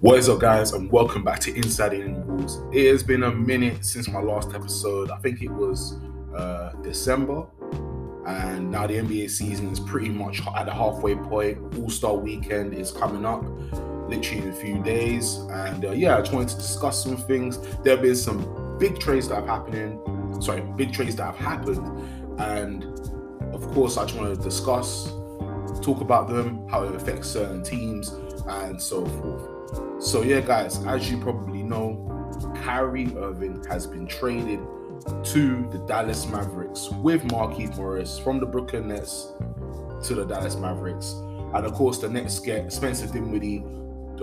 What is up, guys, and welcome back to Inside In Rules. It has been a minute since my last episode. I think it was uh, December, and now the NBA season is pretty much at the halfway point. All Star Weekend is coming up, literally in a few days, and uh, yeah, I just wanted to discuss some things. There have been some big trades that have happening. Sorry, big trades that have happened, and of course, I just want to discuss, talk about them, how it affects certain teams, and so forth. So yeah, guys, as you probably know, Kyrie Irving has been traded to the Dallas Mavericks with Markieff Morris from the Brooklyn Nets to the Dallas Mavericks. And of course, the Nets get Spencer Dinwiddie,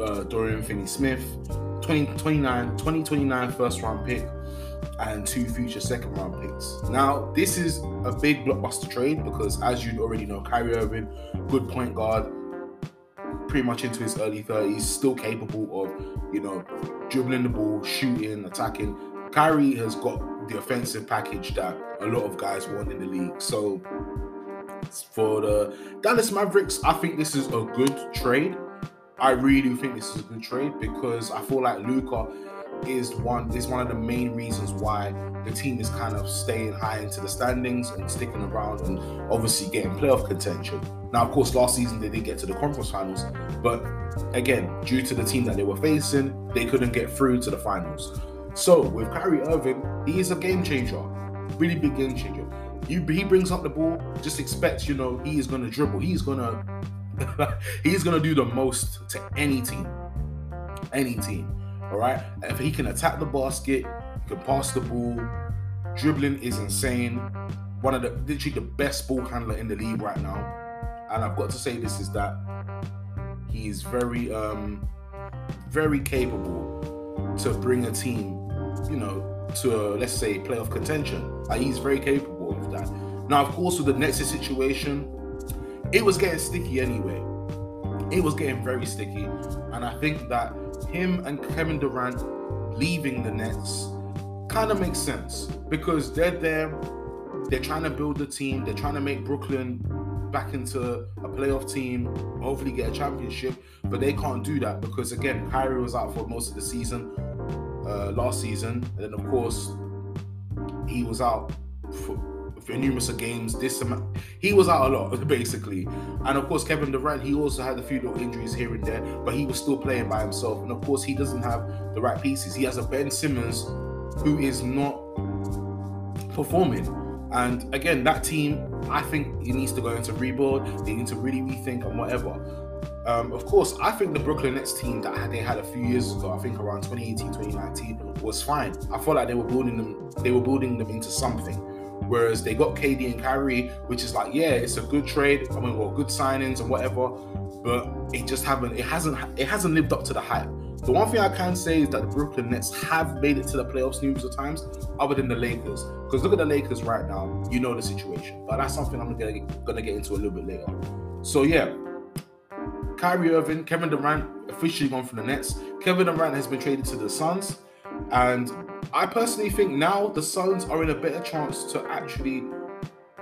uh, Dorian Finney-Smith, 2029, 2029 first round pick, and two future second round picks. Now, this is a big blockbuster trade because, as you already know, Kyrie Irving, good point guard, pretty much into his early 30s, still capable of, you know, dribbling the ball, shooting, attacking. Kyrie has got the offensive package that a lot of guys want in the league. So for the Dallas Mavericks, I think this is a good trade. I really think this is a good trade because I feel like Luka is one is one of the main reasons why the team is kind of staying high into the standings and sticking around and obviously getting playoff contention. Now, of course, last season they did get to the conference finals, but again, due to the team that they were facing, they couldn't get through to the finals. So with Kyrie Irving, he is a game changer, really big game changer. You, he brings up the ball, just expect you know he is going to dribble. He's going to he's to do the most to any team, any team. All right. If he can attack the basket, he can pass the ball. Dribbling is insane. One of the literally the best ball handler in the league right now. And I've got to say this is that he is very um very capable to bring a team, you know, to a, let's say playoff contention. Like he's very capable of that. Now, of course, with the Nets situation, it was getting sticky anyway. It was getting very sticky, and I think that him and Kevin Durant leaving the Nets kind of makes sense because they're there, they're trying to build the team, they're trying to make Brooklyn back into a playoff team, hopefully get a championship, but they can't do that because again, Kyrie was out for most of the season uh, last season, and then of course he was out for for numerous games. This he was out a lot basically, and of course Kevin Durant he also had a few little injuries here and there, but he was still playing by himself. And of course he doesn't have the right pieces. He has a Ben Simmons who is not performing. And again, that team, I think it needs to go into rebuild. They need to really rethink and whatever. Um, of course, I think the Brooklyn Nets team that they had a few years ago, I think around 2018, 2019, was fine. I felt like they were building them, they were building them into something. Whereas they got KD and Kyrie, which is like, yeah, it's a good trade. I mean, well, good signings and whatever, but it just haven't, it hasn't, it hasn't lived up to the hype. The one thing I can say is that the Brooklyn Nets have made it to the playoffs numerous times, other than the Lakers. Because look at the Lakers right now, you know the situation. But that's something I'm gonna get, gonna get into a little bit later. So yeah, Kyrie Irving, Kevin Durant officially gone from the Nets. Kevin Durant has been traded to the Suns. And I personally think now the Suns are in a better chance to actually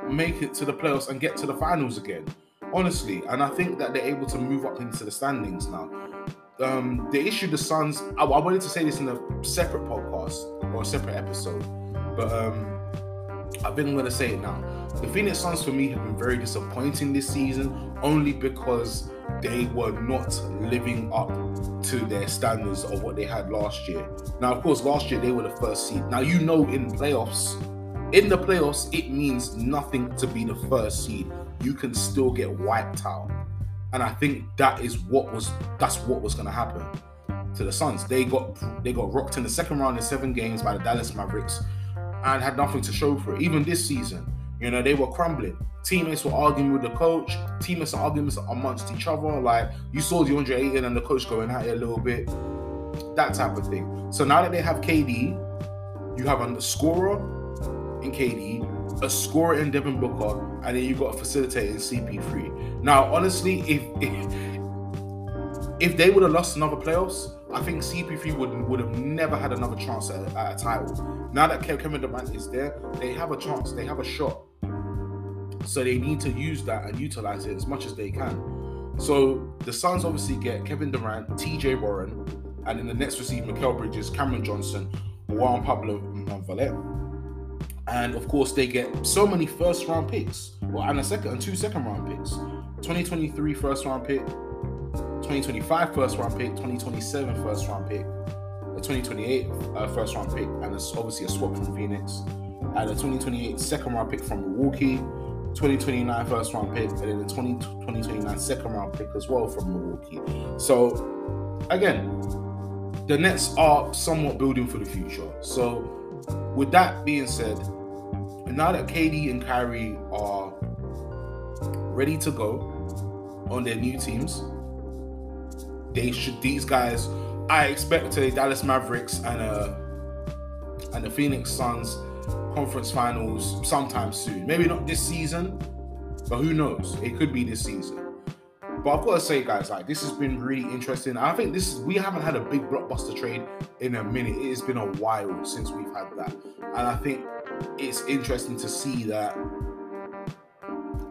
make it to the playoffs and get to the finals again. Honestly, and I think that they're able to move up into the standings now. Um, the issue the Suns, I, I wanted to say this in a separate podcast or a separate episode, but um, I've I'm going to say it now. The Phoenix Suns for me have been very disappointing this season, only because they were not living up to their standards of what they had last year. Now, of course, last year they were the first seed. Now, you know, in playoffs, in the playoffs, it means nothing to be the first seed. You can still get wiped out. And I think that is what was that's what was gonna happen to the Suns. They got they got rocked in the second round in seven games by the Dallas Mavericks and had nothing to show for it. Even this season, you know, they were crumbling. Teammates were arguing with the coach. Teammates are arguing amongst each other. Like you saw DeAndre Ayton and the coach going at it a little bit. That type of thing. So now that they have KD, you have a scorer in KD, a scorer in Devin Booker, and then you got a facilitator in CP3. Now, honestly, if if, if they would have lost another playoffs, I think CP3 would would have never had another chance at, at a title. Now that Kevin Durant is there, they have a chance. They have a shot. So they need to use that and utilize it as much as they can. So the Suns obviously get Kevin Durant, TJ Warren, and in the Nets receive Mikal Bridges, Cameron Johnson, Juan Pablo Vaulet. And of course, they get so many first round picks, well, and a second and two second round picks. 2023 first round pick, 2025 first round pick, 2027 first round pick, a 2028 uh, first round pick, and it's obviously a swap from Phoenix, and a 2028 second round pick from Milwaukee, 2029 first round pick, and then a 20, 2029 second round pick as well from Milwaukee. So, again, the Nets are somewhat building for the future. So, with that being said, now that KD and Kyrie are ready to go on their new teams, they should. These guys, I expect the Dallas Mavericks and uh and the Phoenix Suns conference finals sometime soon. Maybe not this season, but who knows? It could be this season. But I've got to say, guys, like this has been really interesting. I think this is we haven't had a big blockbuster trade in a minute. It has been a while since we've had that, and I think it's interesting to see that.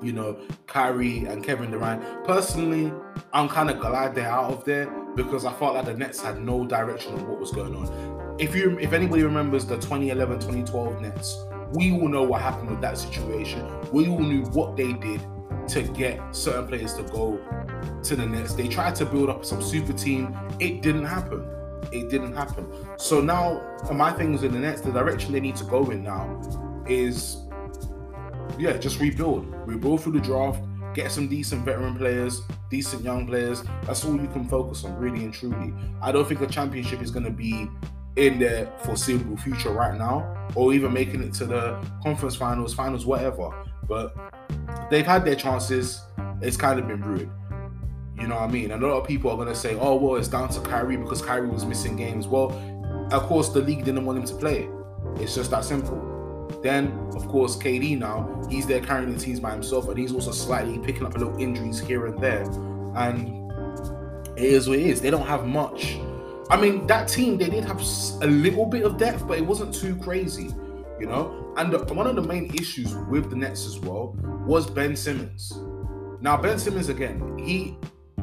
You know, Kyrie and Kevin Durant. Personally, I'm kind of glad they're out of there because I felt like the Nets had no direction on what was going on. If you, if anybody remembers the 2011-2012 Nets, we all know what happened with that situation. We all knew what they did to get certain players to go to the Nets. They tried to build up some super team. It didn't happen. It didn't happen. So now my thing is in the Nets, the direction they need to go in now is yeah, just rebuild. Rebuild through the draft, get some decent veteran players, decent young players. That's all you can focus on, really and truly. I don't think a championship is gonna be in the foreseeable future right now, or even making it to the conference finals, finals, whatever. But they've had their chances. It's kind of been ruined. You know what I mean? A lot of people are gonna say, "Oh, well, it's down to Kyrie because Kyrie was missing games." Well, of course, the league didn't want him to play. It's just that simple. Then, of course, KD now he's there carrying the teams by himself, and he's also slightly picking up a little injuries here and there. And it is what it is. They don't have much. I mean, that team they did have a little bit of depth, but it wasn't too crazy, you know. And the, one of the main issues with the Nets as well was Ben Simmons. Now, Ben Simmons again, he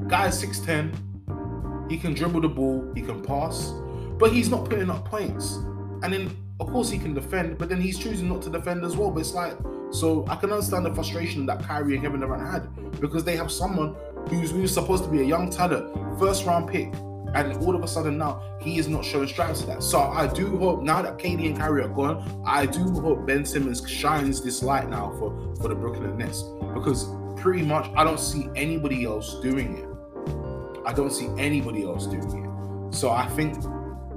Guy's 6'10, he can dribble the ball, he can pass, but he's not putting up points. And then, of course, he can defend, but then he's choosing not to defend as well. But it's like, so I can understand the frustration that Kyrie and Kevin Durant had because they have someone who's, who's supposed to be a young talent, first round pick, and all of a sudden now he is not showing stripes to that. So I do hope now that KD and Kyrie are gone, I do hope Ben Simmons shines this light now for for the Brooklyn Nets because pretty much I don't see anybody else doing it. I don't see anybody else doing it. So I think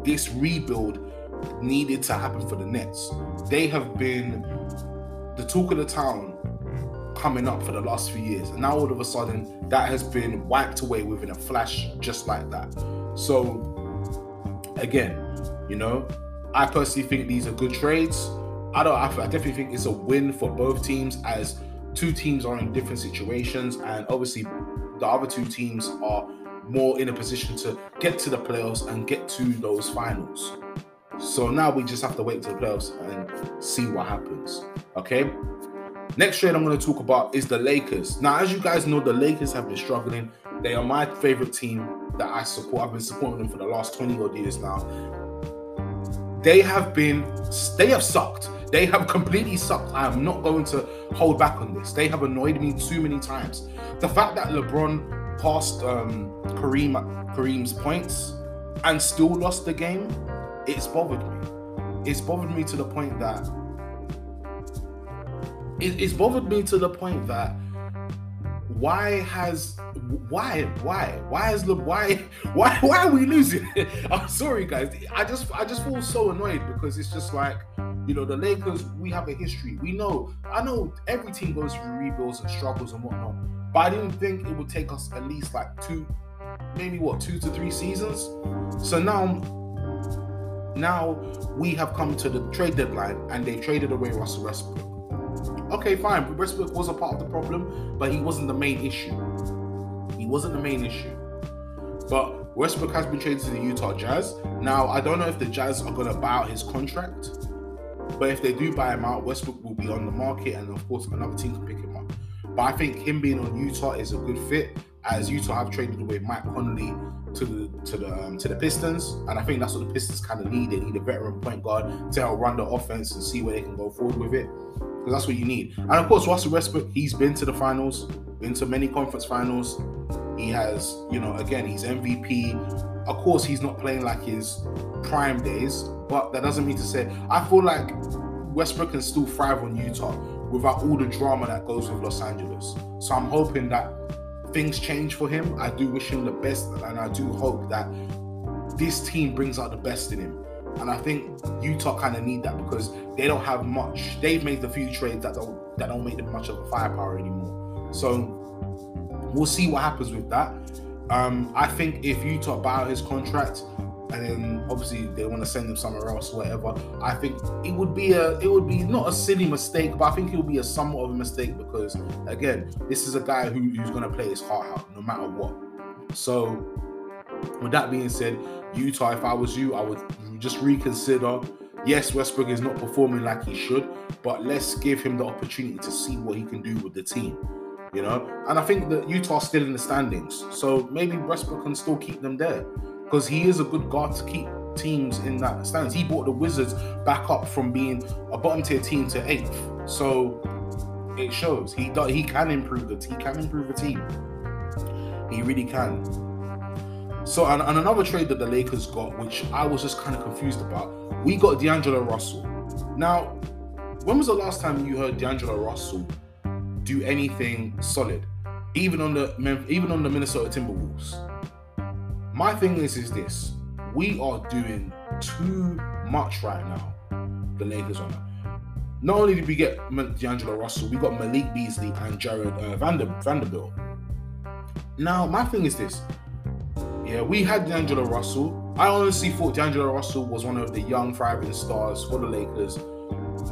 this rebuild needed to happen for the Nets. They have been the talk of the town coming up for the last few years. And now all of a sudden that has been wiped away within a flash just like that. So again, you know, I personally think these are good trades. I don't I definitely think it's a win for both teams as two teams are in different situations and obviously the other two teams are more in a position to get to the playoffs and get to those finals. So now we just have to wait to the playoffs and see what happens. Okay. Next trade I'm going to talk about is the Lakers. Now, as you guys know, the Lakers have been struggling. They are my favorite team that I support. I've been supporting them for the last 20 odd years now. They have been, they have sucked. They have completely sucked. I am not going to hold back on this. They have annoyed me too many times. The fact that LeBron passed um, Kareem Kareem's points and still lost the game, it's bothered me. It's bothered me to the point that it, it's bothered me to the point that why has why why why is the why why why are we losing? I'm sorry guys. I just I just feel so annoyed because it's just like you know the Lakers. We have a history. We know. I know every team goes through rebuilds and struggles and whatnot. But I didn't think it would take us at least like two, maybe what, two to three seasons. So now, now we have come to the trade deadline and they've traded away Russell Westbrook. Okay, fine. Westbrook was a part of the problem, but he wasn't the main issue. He wasn't the main issue. But Westbrook has been traded to the Utah Jazz. Now, I don't know if the Jazz are going to buy out his contract, but if they do buy him out, Westbrook will be on the market, and of course, another team can pick him up. but I think him being on Utah is a good fit, as Utah have traded away Mike Conley to the to the um, to the Pistons, and I think that's what the Pistons kind of need. They need a veteran point guard to help run the offense and see where they can go forward with it, because that's what you need. And of course, Russell Westbrook, he's been to the finals, been to many conference finals. He has, you know, again, he's MVP. Of course, he's not playing like his prime days, but that doesn't mean to say I feel like Westbrook can still thrive on Utah without all the drama that goes with Los Angeles. So I'm hoping that things change for him. I do wish him the best, and I do hope that this team brings out the best in him. And I think Utah kind of need that because they don't have much. They've made the few trades that don't that don't make them much of a firepower anymore. So we'll see what happens with that. Um, I think if Utah buy out his contract, and then obviously they want to send him somewhere else, whatever. I think it would be a it would be not a silly mistake, but I think it would be a somewhat of a mistake because again, this is a guy who, who's to play his heart out no matter what. So, with that being said, Utah, if I was you, I would just reconsider. Yes, Westbrook is not performing like he should, but let's give him the opportunity to see what he can do with the team. You know, and I think that Utah's still in the standings, so maybe Westbrook can still keep them there because he is a good guard to keep teams in that stance. He brought the Wizards back up from being a bottom tier team to eighth, so it shows he does, he can improve the he can improve the team. He really can. So, and, and another trade that the Lakers got, which I was just kind of confused about, we got D'Angelo Russell. Now, when was the last time you heard D'Angelo Russell do anything solid, even on the even on the Minnesota Timberwolves? My thing is, is this: we are doing too much right now. The Lakers on. Not only did we get D'Angelo Russell, we got Malik Beasley and Jarred uh, Vander, Vanderbilt. Now, my thing is this: yeah, we had D'Angelo Russell. I honestly thought D'Angelo Russell was one of the young, thriving stars for the Lakers,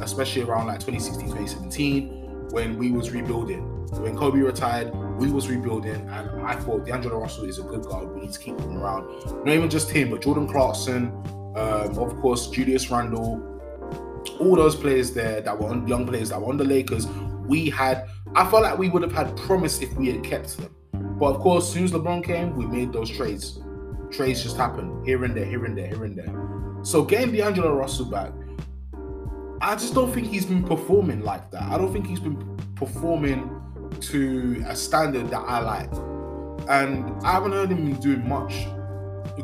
especially around like 2016, 2017, when we was rebuilding. When Kobe retired, we was rebuilding, and I thought D'Angelo Russell is a good guard. We need to keep him around. Not even just him, but Jordan Clarkson, um, of course, Julius Randle, all those players there that were on, young players that were on the Lakers. We had, I felt like we would have had promise if we had kept them. But of course, as soon as LeBron came, we made those trades. Trades just happened here and there, here and there, here and there. So getting D'Angelo Russell back, I just don't think he's been performing like that. I don't think he's been performing to a standard that I like. And I haven't heard him doing much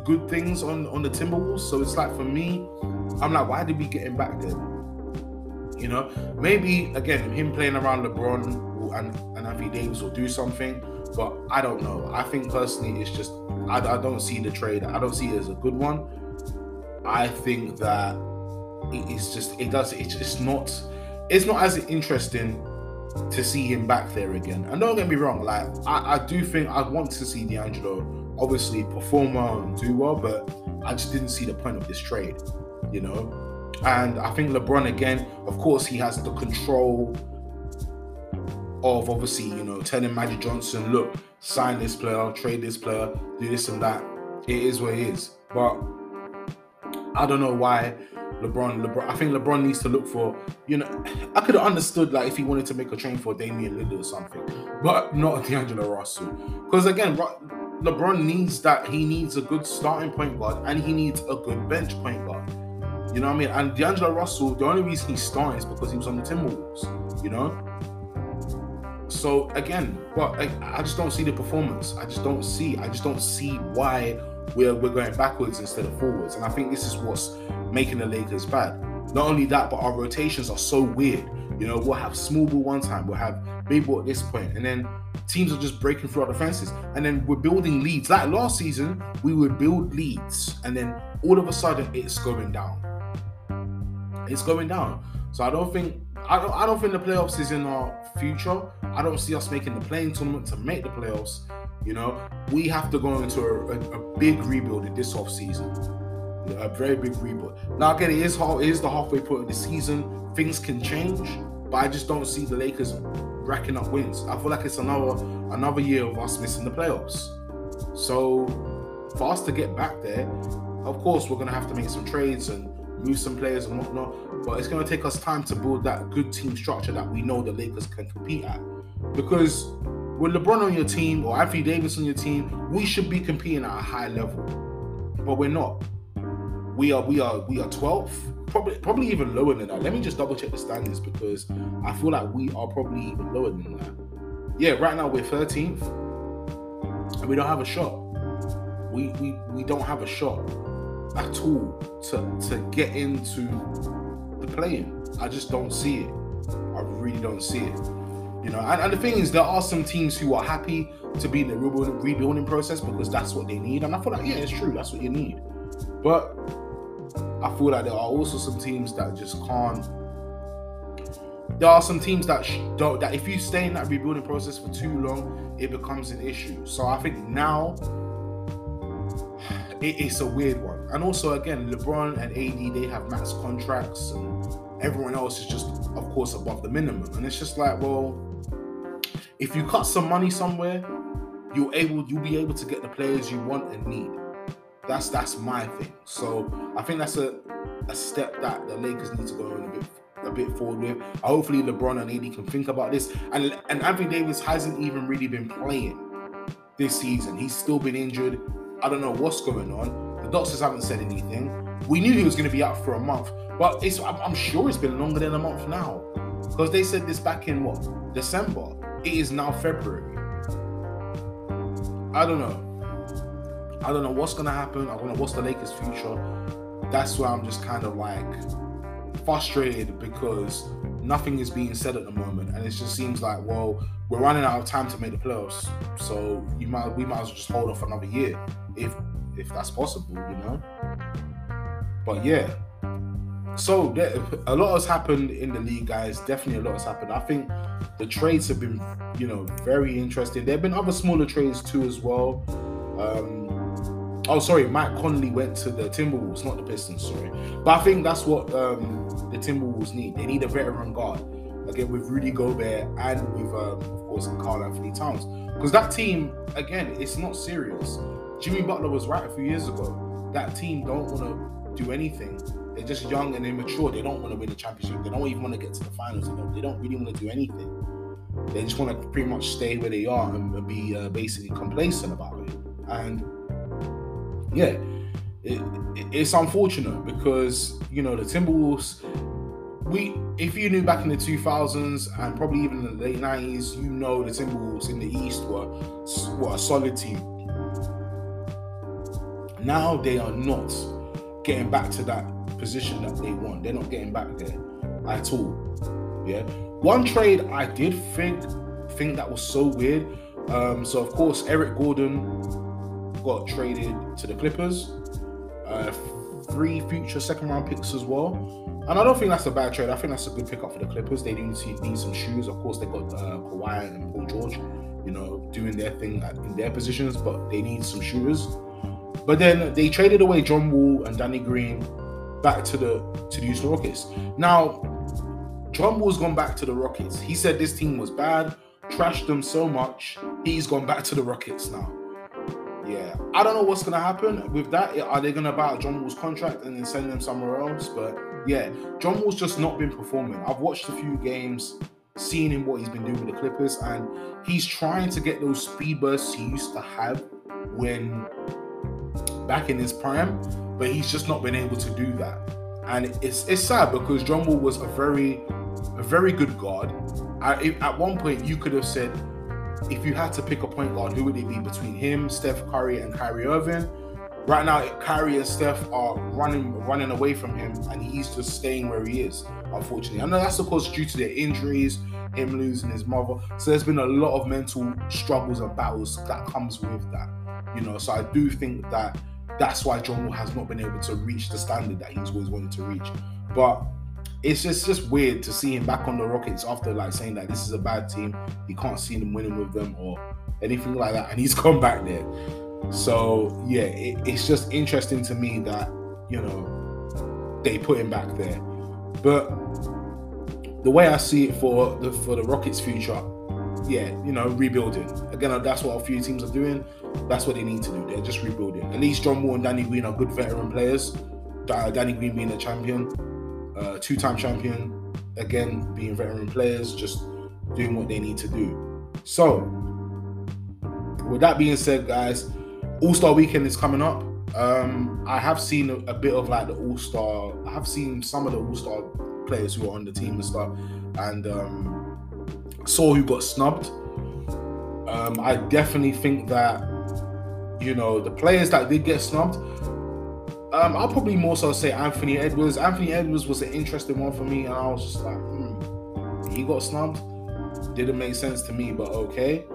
good things on, on the Timberwolves. So it's like for me, I'm like, why did we get him back then? You know, maybe again, him playing around LeBron and, and Anthony Davis will do something, but I don't know. I think personally, it's just, I, I don't see the trade, I don't see it as a good one. I think that it's just, it does, it's just not, it's not as interesting to see him back there again. And don't get me wrong, like I, I do think I want to see D'Angelo obviously perform well and do well, but I just didn't see the point of this trade, you know. And I think LeBron again, of course, he has the control of obviously, you know, telling Magic Johnson, look, sign this player, trade this player, do this and that. It is what it is. But I don't know why LeBron, LeBron. I think LeBron needs to look for, you know, I could have understood like if he wanted to make a train for Damian Lillard or something, but not D'Angelo Russell. Because again, LeBron needs that. He needs a good starting point guard and he needs a good bench point guard. You know what I mean? And D'Angelo Russell, the only reason he's starting is because he was on the Timberwolves. You know. So again, but I, I just don't see the performance. I just don't see. I just don't see why we're, we're going backwards instead of forwards. And I think this is what's making the Lakers bad. Not only that, but our rotations are so weird. You know, we'll have small ball one time, we'll have big ball at this point, and then teams are just breaking through our defenses. And then we're building leads. Like last season, we would build leads, and then all of a sudden it's going down. It's going down. So I don't think I don't I don't think the playoffs is in our future. I don't see us making the playing tournament to make the playoffs. You know, we have to go into a, a, a big rebuild in this off season. A very big rebuild. Now again, it is, it is the halfway point of the season. Things can change, but I just don't see the Lakers racking up wins. I feel like it's another another year of us missing the playoffs. So for us to get back there, of course we're gonna have to make some trades and move some players and whatnot. But it's gonna take us time to build that good team structure that we know the Lakers can compete at. Because with LeBron on your team or Anthony Davis on your team, we should be competing at a high level, but we're not. We are we are we are 12th, probably probably even lower than that. Let me just double check the standings because I feel like we are probably even lower than that. Yeah, right now we're 13th, and we don't have a shot. We we we don't have a shot at all to to get into the play-in. I just don't see it. I really don't see it. You know, and, and, the thing is, there are some teams who are happy to be in the rebuilding, rebuilding process because that's what they need. And I feel like, yeah, it's true, that's what you need. But I feel like there are also some teams that just can't. There are some teams that sh- don't, that if you stay in that rebuilding process for too long, it becomes an issue. So I think now it, it's a weird one. And also, again, LeBron and AD they have max contracts, and everyone else is just, of course, above the minimum. And it's just like, well, if you cut some money somewhere, you're able you'll be able to get the players you want and need. That's that's my thing. So I think that's a a step that the Lakers need to go a bit a bit forward with. Hopefully LeBron and AD can think about this. And and Anthony Davis hasn't even really been playing this season. He's still been injured. I don't know what's going on. The doctors haven't said anything. We knew he was going to be out for a month, but I'm sure it's been longer than a month now because they said this back in what December. It is now February. I don't know. I don't know what's gonna happen. I don't know what's the Lakers' future. That's why I'm just kind of like frustrated because nothing is being said at the moment, and it just seems like well we're running out of time to make the playoffs, so you might we might as well just hold off another year if if that's possible, you know. But yeah, so a lot has happened in the league, guys. Definitely a lot has happened. I think the trades have been, you know, very interesting. There have been other smaller trades too as well. Um, oh, sorry, Mike Conley went to the Timberwolves, not the Pistons. Sorry, but I think that's what um, the Timberwolves need. They need a veteran guard again with Rudy Gobert and with, um, of course, Karl-Anthony Towns. Because that team, again, it's not serious. Jimmy Butler was right a few years ago. That team don't want to do anything they're just young and immature. They don't want to win the championship. They don't even want to get to the finals. They don't, they don't really want to do anything. They just want to pretty much stay where they are and, be uh, basically complacent about it. And yeah, it, it, it's unfortunate because you know the Timberwolves. We, if you knew back in the 2000s and probably even in the late 90s, you know the Timberwolves in the East were were a solid team. Now they are not getting back to that position that they want. They're not getting back there at all. Yeah. One trade I did think think that was so weird. Um, so of course Eric Gordon got traded to the Clippers. Uh, three future second round picks as well. And I don't think that's a bad trade. I think that's a good pickup for the Clippers. They need, need some shoes. Of course, they got uh, Kawhi and Paul George, you know, doing their thing in their positions, but they need some shooters. But then they traded away John Wall and Danny Green back to the to the Houston Rockets. Now, John Wall's gone back to the Rockets. He said this team was bad, trashed them so much. He's gone back to the Rockets now. Yeah, I don't know what's gonna happen with that. Are they gonna buy John Wall's contract and then send them somewhere else? But yeah, John Wall's just not been performing. I've watched a few games, seen him what he's been doing with the Clippers, and he's trying to get those speed bursts he used to have when back in his prime but he's just not been able to do that. And it's it's sad because John Wall was a very a very good guard. I, at one point, you could have said, if you had to pick a point guard, who would it be between him, Steph Curry, and Kyrie Irving? Right now, Kyrie and Steph are running running away from him, and he's just staying where he is. Unfortunately, I know that's of course due to their injuries, him losing his mother. So there's been a lot of mental struggles and battles that comes with that. You know, so I do think that that's why John Wall has not been able to reach the standard that he's always wanted to reach. But it's just just weird to see him back on the Rockets after like saying that this is a bad team. He can't see them winning with them or anything like that, and he's come back there. So yeah, it, it's just interesting to me that you know they put him back there. But the way I see it for the for the Rockets' future, yeah, you know, rebuilding. Again, that's what a few teams are doing. That's what they need to do. They're just rebuilding. At least John Wall and Danny Green are good veteran players. Danny Green being a champion, uh, two-time champion, again being veteran players, just doing what they need to do. So with that being said, guys, All Star Weekend is coming up. Um, I have seen a, a bit of like the All Star. I have seen some of the All Star players who are on the team and stuff, and um, saw who got snubbed. Um, I definitely think that you know the players that did get snubbed. Um, I'll probably more so say Anthony Edwards. Anthony Edwards was an interesting one for me, and I was just like, hmm, he got snubbed. Didn't make sense to me, but okay.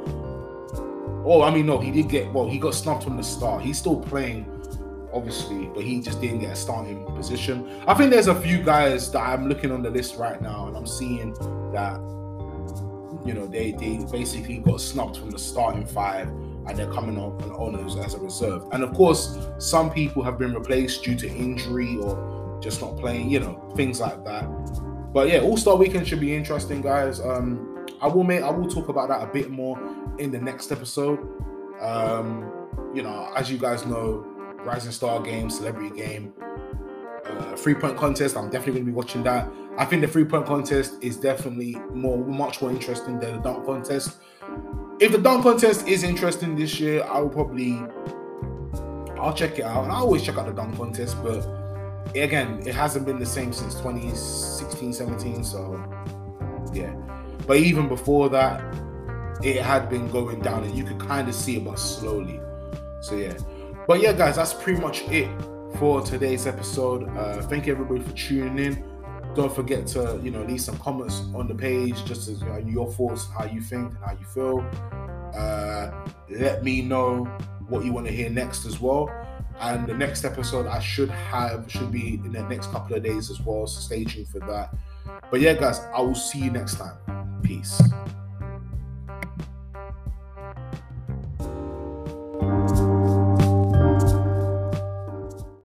Oh, I mean, no, he did get well. He got snubbed from the start. He's still playing obviously, but he just didn't get a starting position. I think there's a few guys that I'm looking on the list right now, and I'm seeing that you know they they basically got snubbed from the starting five, and they're coming on honors as a reserve. And of course, some people have been replaced due to injury or just not playing, you know, things like that. But yeah, All Star Weekend should be interesting, guys. Um, I will make I will talk about that a bit more in the next episode. Um, you know, as you guys know, Rising Star game, Celebrity game, uh, three point contest. I'm definitely going to be watching that. I think the three point contest is definitely more, much more interesting than the dunk contest. If the dunk contest is interesting this year, I will probably, I'll check it out. And I always check out the dunk contest, but again, it hasn't been the same since 2016, 17. So yeah, but even before that, it had been going down, and you could kind of see it, but slowly. So yeah. But yeah, guys, that's pretty much it for today's episode. Uh, thank you everybody for tuning in. Don't forget to you know leave some comments on the page, just as you know, your thoughts, how you think, and how you feel. Uh, let me know what you want to hear next as well. And the next episode I should have should be in the next couple of days as well. So stay tuned for that. But yeah, guys, I will see you next time. Peace.